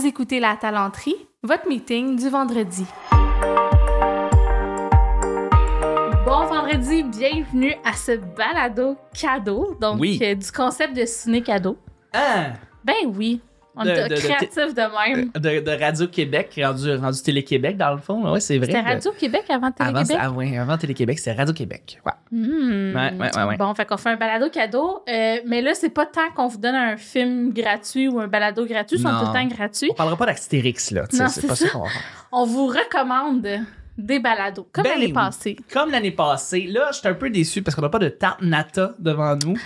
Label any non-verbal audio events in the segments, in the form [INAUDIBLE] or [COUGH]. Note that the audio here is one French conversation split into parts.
Vous écoutez La Talenterie, votre meeting du vendredi. Bon vendredi, bienvenue à ce balado cadeau, donc Oui. euh, du concept de ciné cadeau. Ah! Ben oui, on De- est de- de- créatif de, même. De, de Radio-Québec, rendu, rendu Télé-Québec, dans le fond. Ouais, c'est vrai. C'était Radio-Québec avant Avant, Télé-Québec? ah ouais, avant Télé-Québec, c'était Radio-Québec. Ouais. Hmm. Ouais, ouais, ouais, ouais. Bon, fait qu'on fait un balado cadeau, euh, mais là, c'est pas tant qu'on vous donne un film gratuit ou un balado gratuit, ils sont tout le temps gratuits. On parlera pas d'Astérix, là. Non, c'est c'est pas ça. ça qu'on va faire. On vous recommande des balados, comme Ben l'année passée. Comme l'année passée, là, j'étais un peu déçu parce qu'on n'a pas de tarte nata devant nous.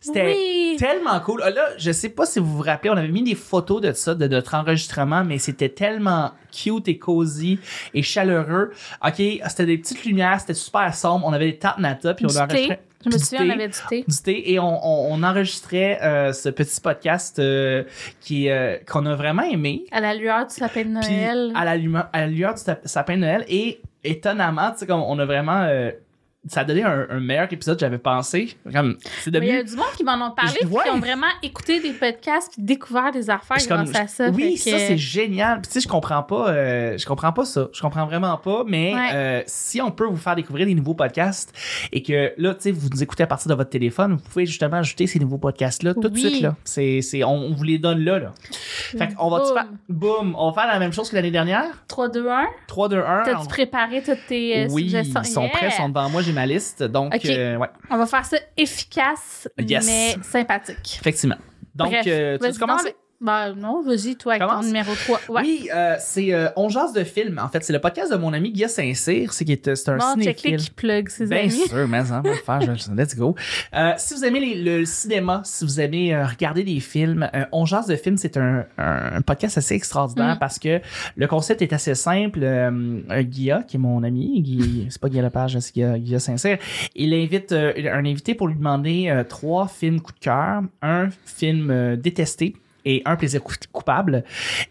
C'était Oui. tellement cool. Ah, Là, je sais pas si vous vous rappelez, on avait mis des photos de ça, de notre enregistrement, mais c'était tellement cute et cosy et chaleureux. OK, c'était des petites lumières, c'était super sombre. On avait des tartes nata, puis on enregistré Je me souviens, on avait du thé. du thé et on, on- on enregistrait euh, ce petit podcast euh, qui euh, qu'on a vraiment aimé. À la lueur du sapin de Puis Noël. à la, lumière- à la lueur du sap- sapin de Noël et étonnamment, tu sais, comme on a vraiment euh, ça a donné un, un meilleur épisode que j'avais pensé. Comme c'est Il y a du monde qui m'en ont parlé, Je- puis ouais. qui ont vraiment écouté des podcasts puis découvert des affaires comme- grâce à ça. Oui, ça que- c'est génial. Puis tu sais, je comprends pas, euh, je comprends pas ça. Je comprends vraiment pas. Mais Ouais. euh, si on peut vous faire découvrir des nouveaux podcasts et que là, tu sais, vous nous écoutez à partir de votre téléphone, vous pouvez justement ajouter ces nouveaux podcasts là tout de Oui. suite là. C'est, c'est, on, on vous les donne là là. Fait qu'on va faire, boum, on va faire la même chose que l'année dernière? 3, 2, 1. 3, 2, 1. T'as-tu préparé toutes tes euh, oui, suggestions? ils sont Yeah! prêts, sont devant moi, Donc, euh, ouais, On va faire ça efficace, Yes. mais sympathique. effectivement. Donc, Bref, euh, tu veux commencer? Ben non, vas-y, toi, avec ton numéro 3. Ouais. Oui, euh, c'est euh, On jase de film. En fait, c'est le podcast de mon ami Guy Saint-Cyr. C'est, qui est, c'est un Bon, cinéphile. qui plug ses Bien amis. sûr, mais ça, on va le faire. je- Let's go. Euh, si vous aimez les- le cinéma, si vous aimez euh, regarder des films, euh, On jase de films, c'est un, un- podcast assez extraordinaire Mm. parce que le concept est assez simple. Euh, euh, Guilla, qui est mon ami, Guy, c'est pas Guy Lepage, c'est Guy, Guy Saint-Cyr, il invite euh, un invité pour lui demander euh, trois films coup de cœur, un film euh, détesté et un plaisir cou- coupable.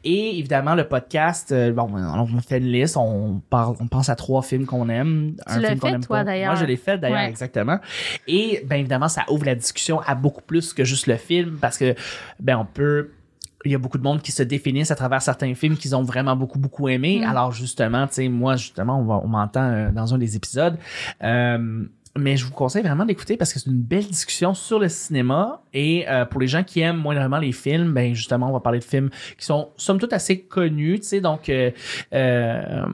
Et évidemment, le podcast, euh, bon, on fait une liste, on parle, on pense à trois films qu'on aime. Tu un film qu'on aime toi, d'ailleurs. Moi, je l'ai fait d'ailleurs, Ouais. exactement. Et bien évidemment, ça ouvre la discussion à beaucoup plus que juste le film parce que ben on peut il y a beaucoup de monde qui se définissent à travers certains films qu'ils ont vraiment beaucoup beaucoup aimé. Mm. Alors justement, tu sais moi justement on, on m'entend euh, dans un des épisodes Euh, mais je vous conseille vraiment d'écouter parce que c'est une belle discussion sur le cinéma. Et euh, pour les gens qui aiment moindrement les films, ben justement on va parler de films qui sont somme toute assez connus, tu sais. Donc euh, euh,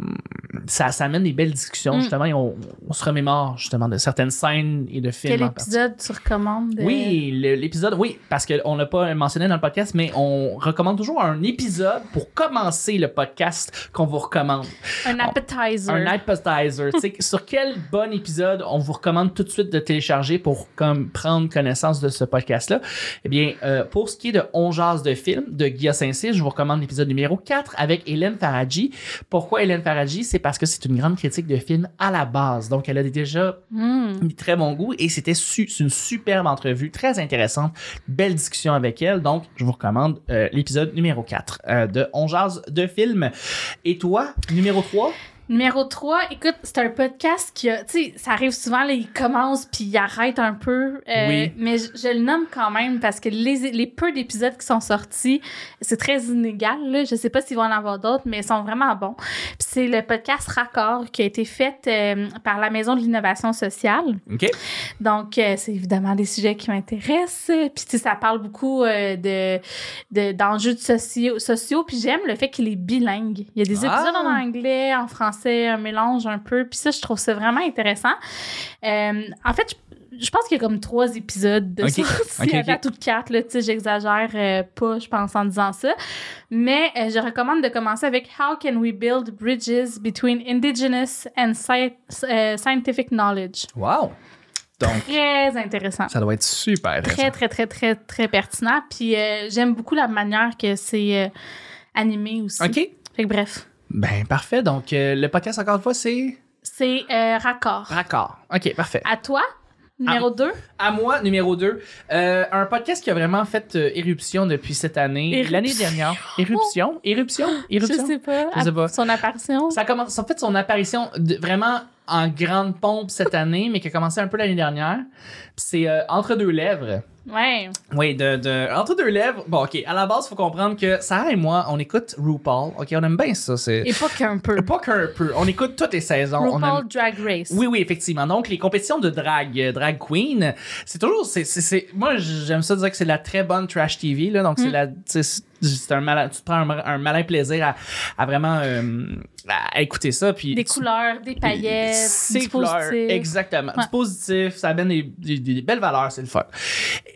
ça, ça amène des belles discussions Mm. justement et on, on se remémore justement de certaines scènes et de films. Quel épisode tu recommandes? de- Oui, l'épisode, oui, parce qu'on l'a pas mentionné dans le podcast, mais on recommande toujours un épisode pour commencer le podcast qu'on vous recommande. Un appetizer. Un appetizer. [LAUGHS] sur quel bon épisode on vous recommande tout de suite de télécharger pour comme, prendre connaissance de ce podcast-là? Eh bien, euh, pour ce qui est de On jase de film de Guillaume Saint-Cyr, je vous recommande l'épisode numéro 4 avec Hélène Faradji. Pourquoi Hélène Faradji? C'est parce que c'est une grande critique de film à la base. Donc, elle a déjà Hmm. mis très bon goût et c'était su- une superbe entrevue, très intéressante, belle discussion avec elle. Donc, je vous recommande euh, l'épisode numéro 4 euh, de On jase de film. Et toi, numéro 3? Numéro 3, écoute, c'est un podcast qui a, tu sais, ça arrive souvent, là, il commence puis il arrête un peu. euh, Oui. Mais je, je le nomme quand même parce que les, les peu d'épisodes qui sont sortis, c'est très inégal, là. Je sais pas s'ils vont en avoir d'autres, mais ils sont vraiment bons. Puis c'est le podcast Raccord qui a été fait euh, par la Maison de l'innovation sociale. OK. Donc, euh, c'est évidemment des sujets qui m'intéressent. Puis, tu sais, ça parle beaucoup de, de, d'enjeux de sociaux, sociaux. Puis, j'aime le fait qu'il est bilingue. Il y a des Ah! épisodes en anglais, en français, un mélange un peu. Puis ça, je trouve ça vraiment intéressant. Euh, en fait, je, je pense qu'il y a comme trois épisodes de Ok. sortie [LAUGHS] Ok, à ok. la toute quatre. Là, tu sais, j'exagère euh, pas, je pense, en disant ça. Mais euh, je recommande de commencer avec How can we build bridges between indigenous and sci- scientific knowledge? Wow! Donc, Très intéressant. ça doit être super. Très, très, très, très, très pertinent. Puis euh, j'aime beaucoup la manière que c'est euh, animé aussi. OK. Fait que bref, Ben, parfait. Donc, euh, le podcast, encore une fois, c'est? C'est euh, raccord. Raccord. OK, parfait. À toi, numéro 2. À moi, numéro 2, un podcast qui a vraiment fait euh, éruption depuis cette année. L'année dernière. Éruption? Éruption? [LAUGHS] Je Éruption? sais pas. Je sais pas. Son apparition? Ça commence, ça a fait son apparition de- vraiment en grande pompe cette année, mais qui a commencé un peu l'année dernière. C'est euh, Entre deux lèvres Ouais. Oui, de, de entre deux lèvres. Bon, ok. À la base, faut comprendre que Sarah et moi, on écoute RuPaul. Ok, on aime bien ça. C'est Et pas qu'un peu. [LAUGHS] pas qu'un peu. On écoute toutes les saisons. on RuPaul aime- Drag Race. Oui, oui, effectivement. Donc, les compétitions de drag, euh, drag queen, c'est toujours, c'est, c'est, moi, j'aime ça dire que c'est de la très bonne trash TV, là. Donc, c'est la, c'est, c'est un malin, tu te prends un, un malin plaisir à, à vraiment, euh, à écouter ça. Puis, Des tu- couleurs, des paillettes, c'est du couleur, positif. exactement. Ouais. Du positif, ça amène des, des, des belles valeurs, c'est le fun.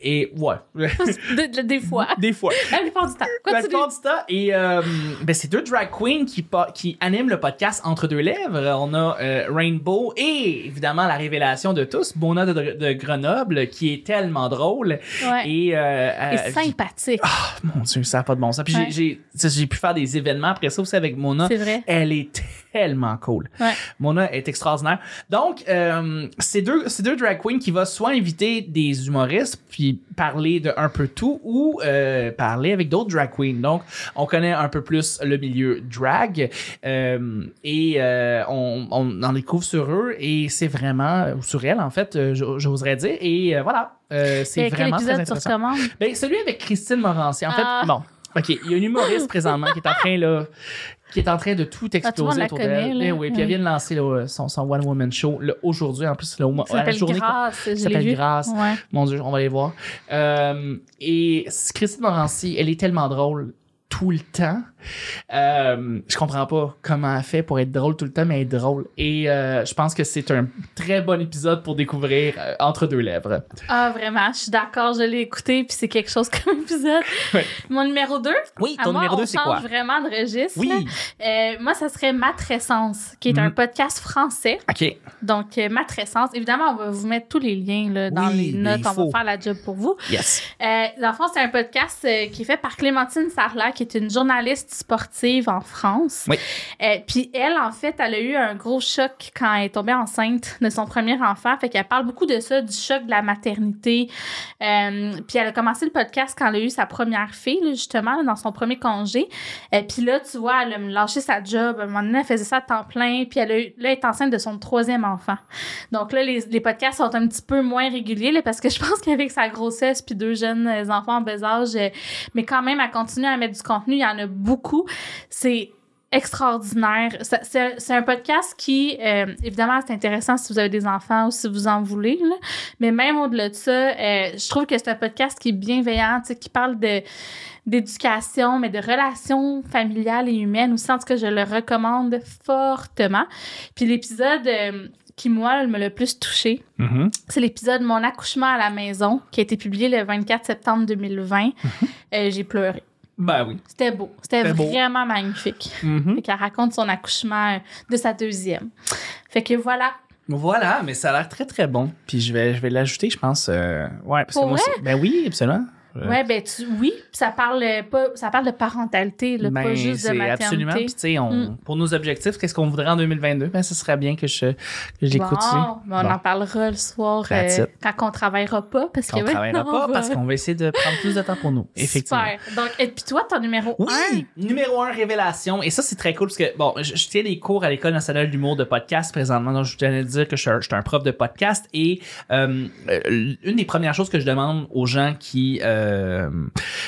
Et ouais, De- de- des fois. [LAUGHS] des fois. La plupart du temps. La Continue. plupart du temps. Et euh, ben, c'est deux drag queens qui, qui animent le podcast Entre deux lèvres. On a euh, Rainbow et évidemment la révélation de tous, Bona de, de Grenoble, qui est tellement drôle. Ouais. Et, euh, Et sympathique. ah, mon Dieu, ça n'a pas de bon sens. Puis j'ai- Ouais. j'ai tu sais, j'ai pu faire des événements après ça aussi avec Mona. C'est vrai. Elle est tellement cool. Ouais. Mona est extraordinaire. Donc, c'est deux, c'est deux drag queens qui vont soit inviter des humoristes puis parler de un peu tout ou euh, parler avec d'autres drag queens. Donc, on connaît un peu plus le milieu drag euh, et euh, on, on en découvre sur eux et c'est vraiment, ou sur elles en fait, euh, j'oserais dire. Et euh, voilà, euh, c'est vraiment très intéressant. Ben, celui avec Christine Morancy. En fait, Ah. bon, OK, il y a une humoriste présentement qui est en train, là, qui est en train de tout Ah, le exploser autour d'elle. là. Eh oui, puis elle vient de lancer là, son, son One Woman Show aujourd'hui, en plus, là, au- Ça la s'appelle journée. Grâce. Ça s'appelle. Grâce. Ouais. Mon Dieu, on va aller voir. Euh, et Christine Morancy, elle est tellement drôle tout le temps. Euh, je comprends pas comment elle fait pour être drôle tout le temps, mais elle est drôle. Et euh, je pense que c'est un très bon épisode pour découvrir euh, Entre deux lèvres. Ah, vraiment, je suis d'accord, je l'ai écouté, puis c'est quelque chose comme épisode. [LAUGHS] Ouais. Mon numéro 2. Oui, À ton moi, numéro on 2, c'est change quoi? vraiment de registre. Oui. Euh, moi, ça serait Matrescence, qui est un Mhm. podcast français. OK. Donc, euh, Matrescence. Évidemment, on va vous mettre tous les liens là, dans Oui, les notes. On va faire la job pour vous. Yes. Euh, dans le fond, c'est un podcast euh, qui est fait par Clémentine Sarlat, qui est une journaliste sportive en France. Oui. Euh, puis elle, en fait, elle a eu un gros choc quand elle est tombée enceinte de son premier enfant. Fait qu'elle parle beaucoup de ça, du choc de la maternité. Euh, puis elle a commencé le podcast quand elle a eu sa première fille, là, justement, dans son premier congé. Euh, puis là, tu vois, elle a lâché sa job. À un moment donné, elle faisait ça à temps plein. Puis elle a eu, là, elle est enceinte de son troisième enfant. Donc là, les, les podcasts sont un petit peu moins réguliers là, parce que je pense [LAUGHS] qu'avec sa grossesse puis deux jeunes enfants en bas âge, euh, mais quand même, elle continue à mettre du contenu. Il y en a beaucoup. C'est extraordinaire. C'est un podcast qui, euh, évidemment, c'est intéressant si vous avez des enfants ou si vous en voulez, là. mais même au-delà de ça, euh, je trouve que c'est un podcast qui est bienveillant, qui parle de d'éducation, mais de relations familiales et humaines aussi. En tout cas, je le recommande fortement. Puis l'épisode euh, qui, moi, me l'a plus touché, Mhm. c'est l'épisode Mon accouchement à la maison, qui a été publié le 24 septembre 2020. Euh, J'ai pleuré. Ben oui. C'était beau. C'était beau. vraiment magnifique. Mhm. Fait qu'elle raconte son accouchement euh, de sa deuxième. Fait que voilà. Voilà, mais ça a l'air très très bon. Puis je vais, je vais l'ajouter, je pense. euh, ouais, parce Pour que moi vrai? aussi. Ben oui, absolument. Ouais, ben tu, oui, ça parle euh, pas, ça parle de parentalité, là, ben, pas juste de maternité. absolument. Puis tu sais, Mm. pour nos objectifs, qu'est-ce qu'on voudrait en 2022 Ben, ce serait bien que je, que je l'écoute. Bon, ben, on Bon. en parlera le soir euh, quand on travaillera pas parce On que travaillera pas va- parce qu'on va essayer de prendre plus de temps pour nous. Effectivement. Super. Donc et puis toi ton numéro Oui, 1. numéro un, révélation. Et ça, c'est très cool parce que, bon, je, je tiens des cours à l'École nationale d'humour de podcast présentement. Donc, je tenais à dire que je suis un, je suis un prof de podcast. Et euh, euh, une des premières choses que je demande aux gens qui, euh,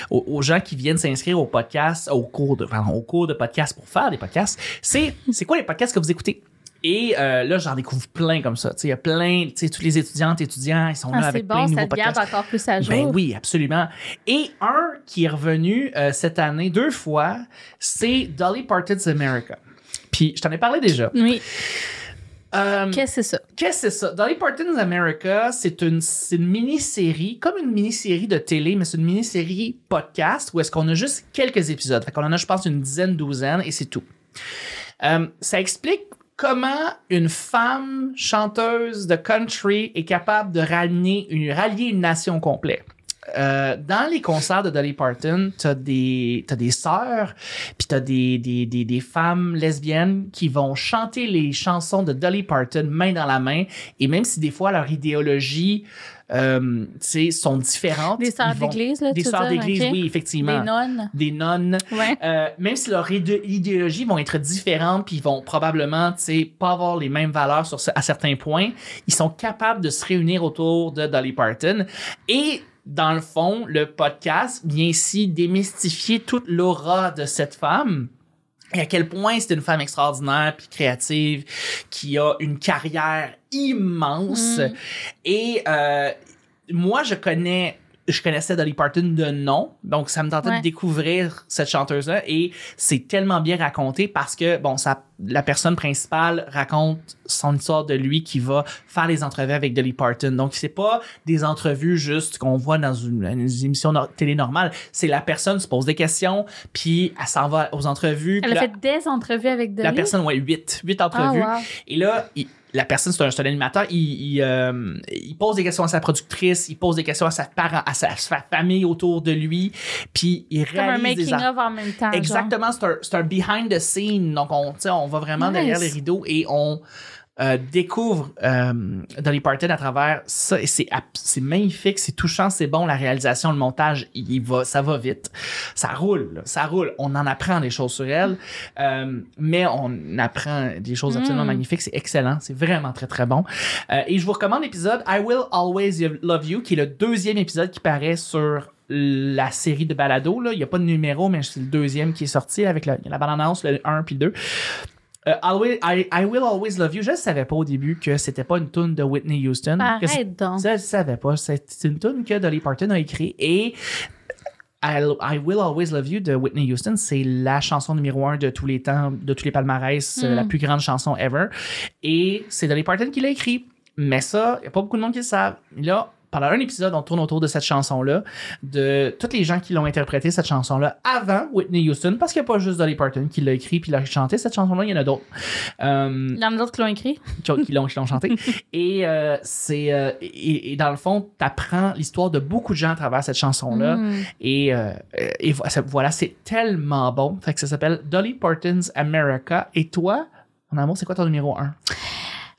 aux, aux gens qui viennent s'inscrire au podcast, au cours de, pardon, au cours de podcast pour faire des podcasts, c'est, c'est quoi les podcasts que vous écoutez? Et euh, là, j'en découvre plein comme ça. Il y a plein, tu sais, tous les étudiantes étudiants, ils sont là Ah, c'est avec plein bon, de ça nouveaux te garde podcasts. encore plus à jour. Ben oui, absolument. Et un qui est revenu euh, cette année deux fois, c'est Dolly Parton's America. Puis je t'en ai parlé déjà. Oui. Euh, Qu'est-ce que c'est ça? Qu'est-ce que c'est ça? Dolly Parton's America, c'est une, une mini-série, comme une mini-série de télé, mais c'est une mini-série podcast où est-ce qu'on a juste quelques épisodes. Fait qu'on en a, je pense, une dizaine, douzaine, et c'est tout. Euh, ça explique comment une femme chanteuse de country est capable de rallier une, rallier une nation complète. Euh, dans les concerts de Dolly Parton, t'as des t'as des sœurs, puis t'as des, des, des, des femmes lesbiennes qui vont chanter les chansons de Dolly Parton main dans la main, et même si des fois leur idéologie, euh, sont différentes, Des sœurs d'église, là, des sœurs d'église, oui, effectivement, Des nonnes. des nonnes, Ouais. euh, même si leur idé- idéologie vont être différentes, puis ils vont probablement, tu sais, pas avoir les mêmes valeurs sur ce- à certains points, ils sont capables de se réunir autour de Dolly Parton. Et dans le fond, le podcast vient ici démystifier toute l'aura de cette femme et à quel point c'est une femme extraordinaire puis créative qui a une carrière immense Mm. et euh, moi je connais je connaissais Dolly Parton de nom, donc ça me tentait Ouais. de découvrir cette chanteuse-là et c'est tellement bien raconté parce que bon, ça, la personne principale raconte son histoire de lui qui va faire les entrevues avec Dolly Parton. Donc c'est pas des entrevues juste qu'on voit dans une, une émission no- télé normale, c'est la personne se pose des questions puis elle s'en va aux entrevues. Elle a là, fait des entrevues avec Dolly? la personne, ouais, huit, huit Ah, entrevues. wow. Et là, il- la personne, c'est un, un animateur, il, il, euh, il pose des questions à sa productrice, il pose des questions à sa, parent, à sa, à sa famille autour de lui, puis il Comme un réalise des making ar- of en même temps. Exactement, c'est un, c'est un behind the scene. Donc, on, tu sais, on va vraiment Nice. derrière les rideaux et on euh, découvre euh, Dolly Parton à travers ça. Et c'est, c'est magnifique, c'est touchant, c'est bon. La réalisation, le montage, il va, ça va vite. Ça roule, là, ça roule. On en apprend des choses sur elle, euh, mais on apprend des choses absolument Mm. magnifiques. C'est excellent, c'est vraiment très, très bon. Euh, et je vous recommande l'épisode I Will Always Love You, qui est le deuxième épisode qui paraît sur la série de balado. Là. Il n'y a pas de numéro, mais c'est le deuxième qui est sorti avec la, la bande-annonce, le 1 puis le 2. Always- I, I Will Always Love You, je ne savais pas au début que c'était pas une tune de Whitney Houston. Arrête donc. je ne savais pas. C'est une tune que Dolly Parton a écrit et I, I Will Always Love You de Whitney Houston, c'est la chanson numéro un de tous les temps, de tous les palmarès, Mm. la plus grande chanson ever. Et c'est Dolly Parton qui l'a écrit. Mais ça, il n'y a pas beaucoup de monde qui le savent. Là, pendant un épisode, on tourne autour de cette chanson-là, de tous les gens qui l'ont interprété, cette chanson-là, avant Whitney Houston, parce qu'il n'y a pas juste Dolly Parton qui l'a écrit puis l'a chanté. Cette chanson-là, il y en a d'autres. Euh, Il y en a d'autres qui l'ont écrit. qui l'ont qui l'ont chanté. [LAUGHS] et euh, c'est euh, et, et dans le fond, t'apprends l'histoire de beaucoup de gens à travers cette chanson-là. Mm. Et, euh, et voilà, c'est tellement bon. Fait que ça s'appelle Dolly Parton's America. Et toi, mon amour, c'est quoi ton numéro 1?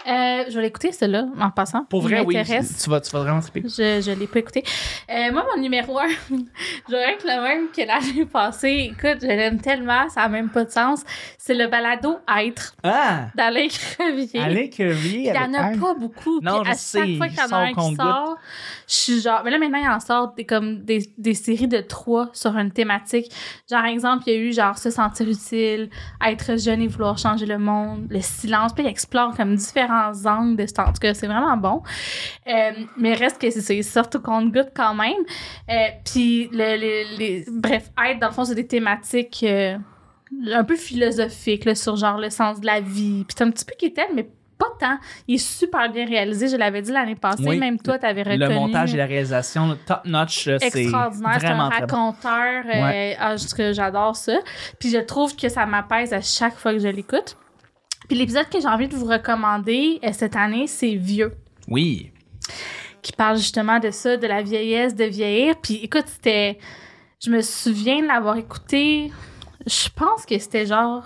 Euh, je vais l'écouter, celui-là, en passant. Pour vrai, oui. Tu vas, tu vas vraiment triper. Je, je l'ai pas écouté. Euh, moi, mon numéro 1, [LAUGHS] je vais être le même que l'année passée. Écoute, je l'aime tellement, ça n'a même pas de sens. C'est le balado Être Ah! d'Alain Crevier. Alain Curry. Il n'y en a pas beaucoup. Non, Puis à je sais, chaque fois qu'il y en a un qui sort, je suis genre. Mais là, maintenant, il en sort des, comme des, des séries de trois sur une thématique. Genre, exemple, il y a eu genre se sentir utile, être jeune et vouloir changer le monde, le silence. Puis il explore comme différents angles de En tout cas, c'est vraiment bon. Euh, mais reste que c'est sortent au compte-goutte quand même. Euh, puis, le, le- les, bref, être, dans le fond, c'est des thématiques. euh, un peu philosophiques là, sur genre le sens de la vie. Puis c'est un petit peu quétaine, mais pas tant. Il est super bien réalisé. Je l'avais dit l'année passée. Oui. Même toi, t'avais reconnu. Le montage et la réalisation, le top notch, là, c'est extraordinaire. C'est un raconteur. euh, Ouais. ah, j'adore ça. Puis je trouve que ça m'apaise à chaque fois que je l'écoute. Puis l'épisode que j'ai envie de vous recommander euh, cette année, c'est Vieux Oui. qui parle justement de ça, de la vieillesse, de vieillir. Puis écoute, c'était. Je me souviens de l'avoir écouté. Je pense que c'était genre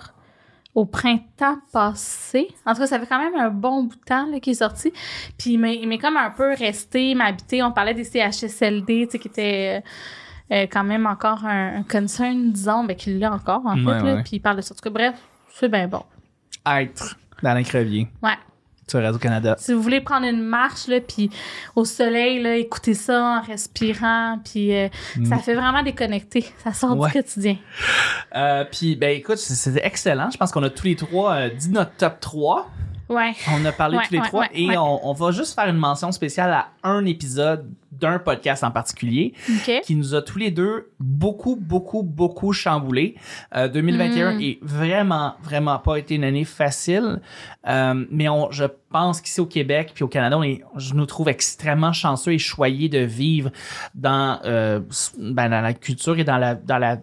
au printemps passé. En tout cas, ça fait quand même un bon bout de temps là, qu'il est sorti. Puis il m'est comme un peu resté, m'habiter. On parlait des CHSLD, tu sais, qui étaient euh, euh, quand même encore un, un concern, disons, ben, qu'il l'a encore, en Ouais, fait. là. ouais. Puis il parle de ça. En tout cas, bref, c'est bien bon. Être d'Alain Crevier Ouais. sur Radio-Canada. Si vous voulez prendre une marche, là, puis au soleil, là, écoutez ça en respirant, puis euh, ça fait vraiment déconnecter. Ça sort Mm. Ouais. du quotidien. Euh, Puis, ben écoute, c'était excellent. Je pense qu'on a tous les trois euh, dit notre top 3. Ouais. On a parlé Ouais, tous les ouais, trois ouais, et ouais. On, on va juste faire une mention spéciale à un épisode d'un podcast en particulier qui nous a tous les deux beaucoup, beaucoup, beaucoup chamboulé. Euh, 2021 Mm. est vraiment, vraiment pas été une année facile, Euh, mais on, je pense qu'ici au Québec puis au Canada, on est, je nous trouve extrêmement chanceux et choyés de vivre dans, euh, ben, dans la culture et dans la, dans la,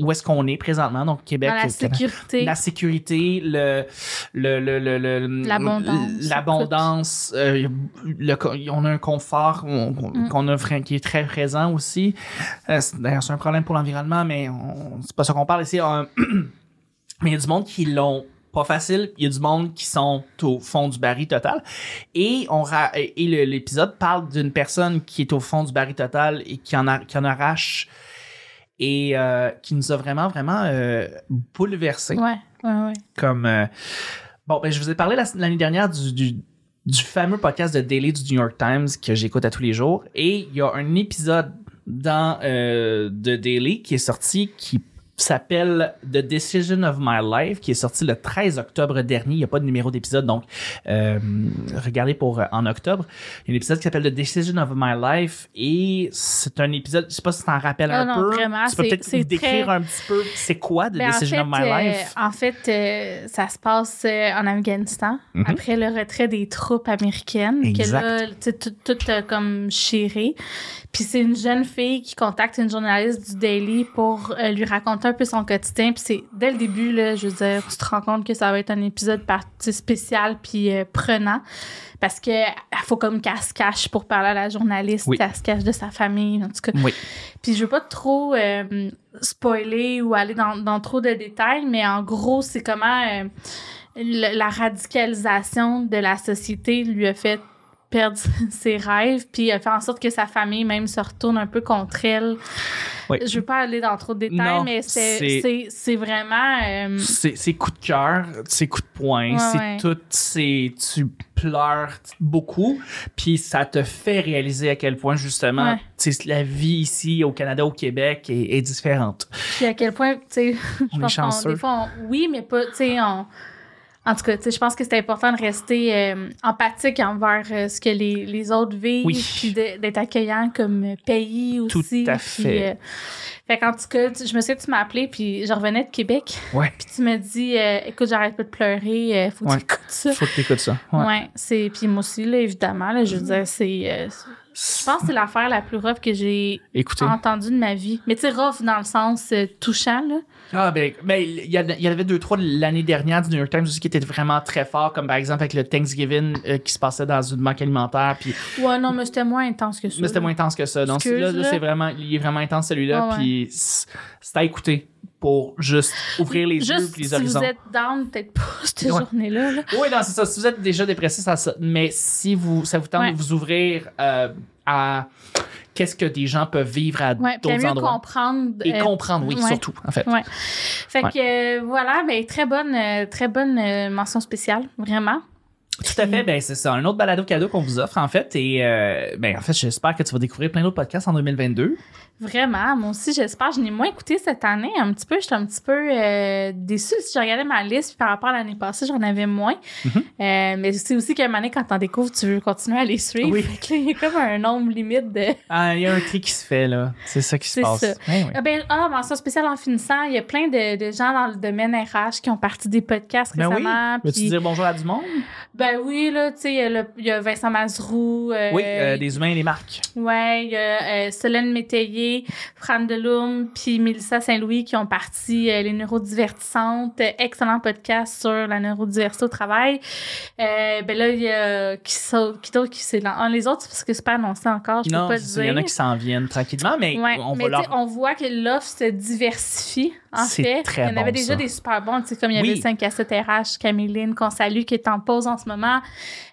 où est-ce qu'on est présentement, donc Québec. Dans la sécurité. La sécurité, le, le, le, le, le- L'abondance. l'abondance, euh, on a un confort on- on- Mm. qu'on a qui est très présent aussi. Euh, c'est- D'ailleurs, c'est un problème pour l'environnement, mais on- c'est pas ça qu'on parle ici. Euh, [CLEARS THROAT] mais il y a du monde qui l'ont pas facile. Il y a du monde qui sont au fond du baril total. Et on et l'épisode parle d'une personne qui est au fond du baril total et qui en, a, qui en arrache et euh, qui nous a vraiment, vraiment euh, bouleversés Ouais, ouais, ouais. comme euh, bon ben je vous ai parlé la- l'année dernière du, du du fameux podcast de Daily du New York Times que j'écoute à tous les jours et il y a un épisode dans euh, The Daily qui est sorti, qui s'appelle The Decision of My Life, qui est sorti le 13 octobre dernier. Il n'y a pas de numéro d'épisode, donc euh, regardez pour euh, en octobre. Il y a un épisode qui s'appelle The Decision of My Life et c'est un épisode, je sais pas si tu t'en rappelles Ah un non, peu. vraiment, tu peux peut-être nous décrire très- un petit peu c'est quoi The Ben, Decision en of My euh, Life? en fait, euh, ça se passe en Afghanistan Mhm. après le retrait des troupes américaines. Exact. Que là, tout, comme chéré. Puis c'est une jeune fille qui contacte une journaliste du Daily pour euh, lui raconter un peu son quotidien. Puis c'est dès le début, là, je veux dire, tu te rends compte que ça va être un épisode par- tu sais, spécial puis euh, prenant. Parce que faut comme qu'elle se cache pour parler à la journaliste. Oui. Elle se cache de sa famille. En tout cas, Oui. puis je veux pas trop euh, spoiler ou aller dans, dans trop de détails, mais en gros, c'est comment le- la radicalisation de la société lui a fait perdre [LAUGHS] ses rêves, puis a fait en sorte que sa famille même se retourne un peu contre elle. Oui. Je veux pas aller dans trop de détails, Non, mais c'est- vraiment... euh, C'est coups de cœur, c'est coups de poing, Ouais, c'est ouais. tout, c'est tu pleures beaucoup, puis ça te fait réaliser à quel point justement, Ouais. la vie ici au Canada, au Québec est, est différente. Puis à quel point, tu sais, [LAUGHS] je pense qu'on- des fois, on- oui, mais pas, tu sais, on- en tout cas, tu sais, je pense que c'est important de rester euh, empathique envers euh, ce que les, les autres vivent, Oui. puis d'être accueillant comme pays Tout aussi. à puis, fait. euh, fait qu'en tout cas, tu- je me souviens que tu m'as appelé, puis je revenais de Québec, Ouais. puis tu m'as dit, écoute, j'arrête pas de pleurer, faut que Ouais. tu écoutes ça. Faut que t'écoutes ça. Ouais, Ouais. c'est puis moi aussi là évidemment là, je veux dire c'est euh, je pense que c'est l'affaire la plus rough que j'ai entendue de ma vie. Mais tu sais rough dans le sens euh, touchant là. Ah ben, ben, il y, en avait deux trois l'année dernière du New York Times aussi qui étaient vraiment très forts, comme par exemple avec le Thanksgiving euh, qui se passait dans une banque alimentaire, puis Ouais, non, mais c'était moins intense que ça. mais c'était moins intense que ça. Donc là, là, c'est vraiment, il est vraiment intense celui-là, ouais. puis c'est à écouter pour juste ouvrir les yeux Juste puis les si horizons. vous êtes down, peut-être pas [LAUGHS] cette Ouais. journée-là. Là. Oui, non, c'est ça. Si vous êtes déjà dépressif, ça, ça- mais si vous, ça vous tente Ouais. de vous ouvrir euh, à qu'est-ce que des gens peuvent vivre à Ouais, d'autres endroits. comprendre. Et euh, comprendre, oui, ouais. surtout, en fait. Ouais. Fait que euh, voilà, ben, très bonne, euh, très bonne mention spéciale, vraiment. Tout à fait. Ben, c'est ça. Un autre balado cadeau qu'on vous offre, en fait. Et, euh, ben, en fait, j'espère que tu vas découvrir plein d'autres podcasts en 2022. Vraiment, moi aussi, j'espère. Je n'ai moins écouté cette année un petit peu. J'étais un petit peu euh, déçue. Si je regardais ma liste, puis par rapport à l'année passée, j'en avais moins. Mhm. Euh, mais c'est aussi qu'à un moment donné, quand t'en découvres, tu veux continuer à les suivre. Oui. Fait que là, il y a comme un nombre limite de... Ah, il y a un tri qui se fait, là. C'est ça qui se passe. ça. Ouais, ouais. Ah ben, ah, mention spéciale en finissant, il y a plein de, de gens dans le domaine RH qui ont parti des podcasts Ben oui. récemment. Veux-tu puis- dire bonjour à du monde? ben oui, là, tu sais, il y a le- il y, a Vincent Mazrou. euh, oui, euh, des humains et des marques. Ouais, il y a euh, Solène Métayer, Fran Deloum, puis Mélissa Saint-Louis qui ont parti Les Neurodivertissantes. Excellent podcast sur la neurodiversité au travail. Ben là, il y a qui, sont- qui d'autre qui c'est là? Ah, les autres, c'est parce que c'est pas annoncé encore, je non, peux pas ça, il y dire. en a qui s'en viennent tranquillement, mais Ouais, on mais va leur... on voit que l'offre se diversifie, en fait. très il y en avait déjà ça. des super bons, tu sais, comme il y Oui. avait 5 à 7 RH, Caméline, qu'on salue, qui est en pause en ce moment.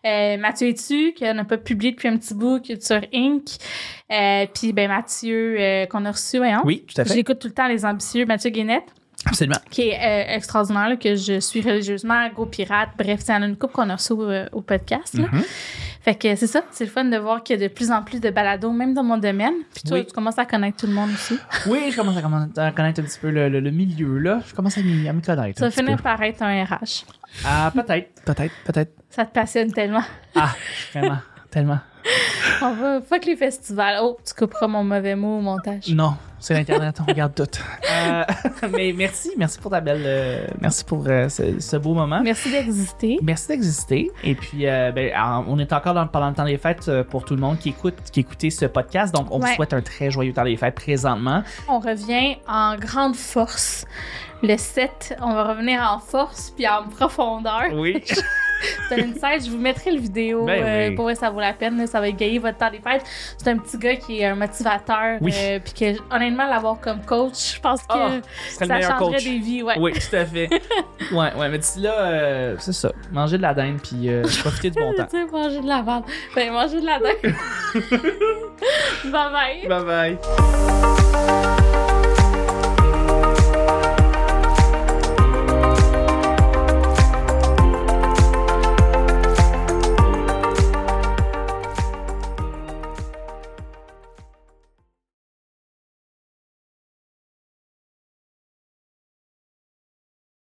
Euh, Mathieu Etu, qui n'a pas publié depuis un petit bout, qui est sur Inc. Euh, Puis, ben, Mathieu, euh, qu'on a reçu. Oui, tout à fait. J'écoute tout le temps les ambitieux. Mathieu Guénette, Absolument. qui est euh, extraordinaire, là, que je suis religieusement, gros pirate. Bref, c'est une coupe qu'on a reçu au, au podcast. là. Mhm. Fait que c'est ça, c'est le fun de voir qu'il y a de plus en plus de balados, même dans mon domaine. Puis toi, Oui. tu commences à connaître tout le monde aussi. Oui, je commence à, connaître un petit peu le, le- le milieu, là. Je commence à m'y à m'y connaître. Ça un va petit finir peu. par être un RH. Ah, peut-être, peut-être, peut-être. Ça te passionne tellement. Ah, vraiment, tellement. [LAUGHS] On va fuck les festivals. Oh, tu couperas mon mauvais mot au montage. Non, c'est l'Internet, on regarde tout. [LAUGHS] Euh, [LAUGHS] mais merci, merci pour ta belle. euh, merci pour euh, ce, ce beau moment. Merci d'exister. Merci d'exister. Et puis, ben, on est encore dans, pendant le temps des fêtes pour tout le monde qui écoute, qui écoutait ce podcast. Donc, on vous souhaite un très joyeux temps des fêtes présentement. On revient en grande force. Le 7, on va revenir en force puis en profondeur. Oui. C'est un insight. Je vous mettrai le vidéo. Ben euh, oui. pour vrai, ça vaut la peine. Ça va égayer votre temps des fêtes. C'est un petit gars qui est un motivateur. Oui. euh, puis que, honnêtement, l'avoir comme coach, je pense que Ah, ça changerait coach. des vies. Ouais. Oui, tout à fait. [LAUGHS] ouais, ouais, mais d'ici là, euh, c'est ça. Manger de la dinde puis euh, profiter du bon temps. [LAUGHS] Manger de la viande. Ben, manger de la dinde. [LAUGHS] bye bye. Bye bye.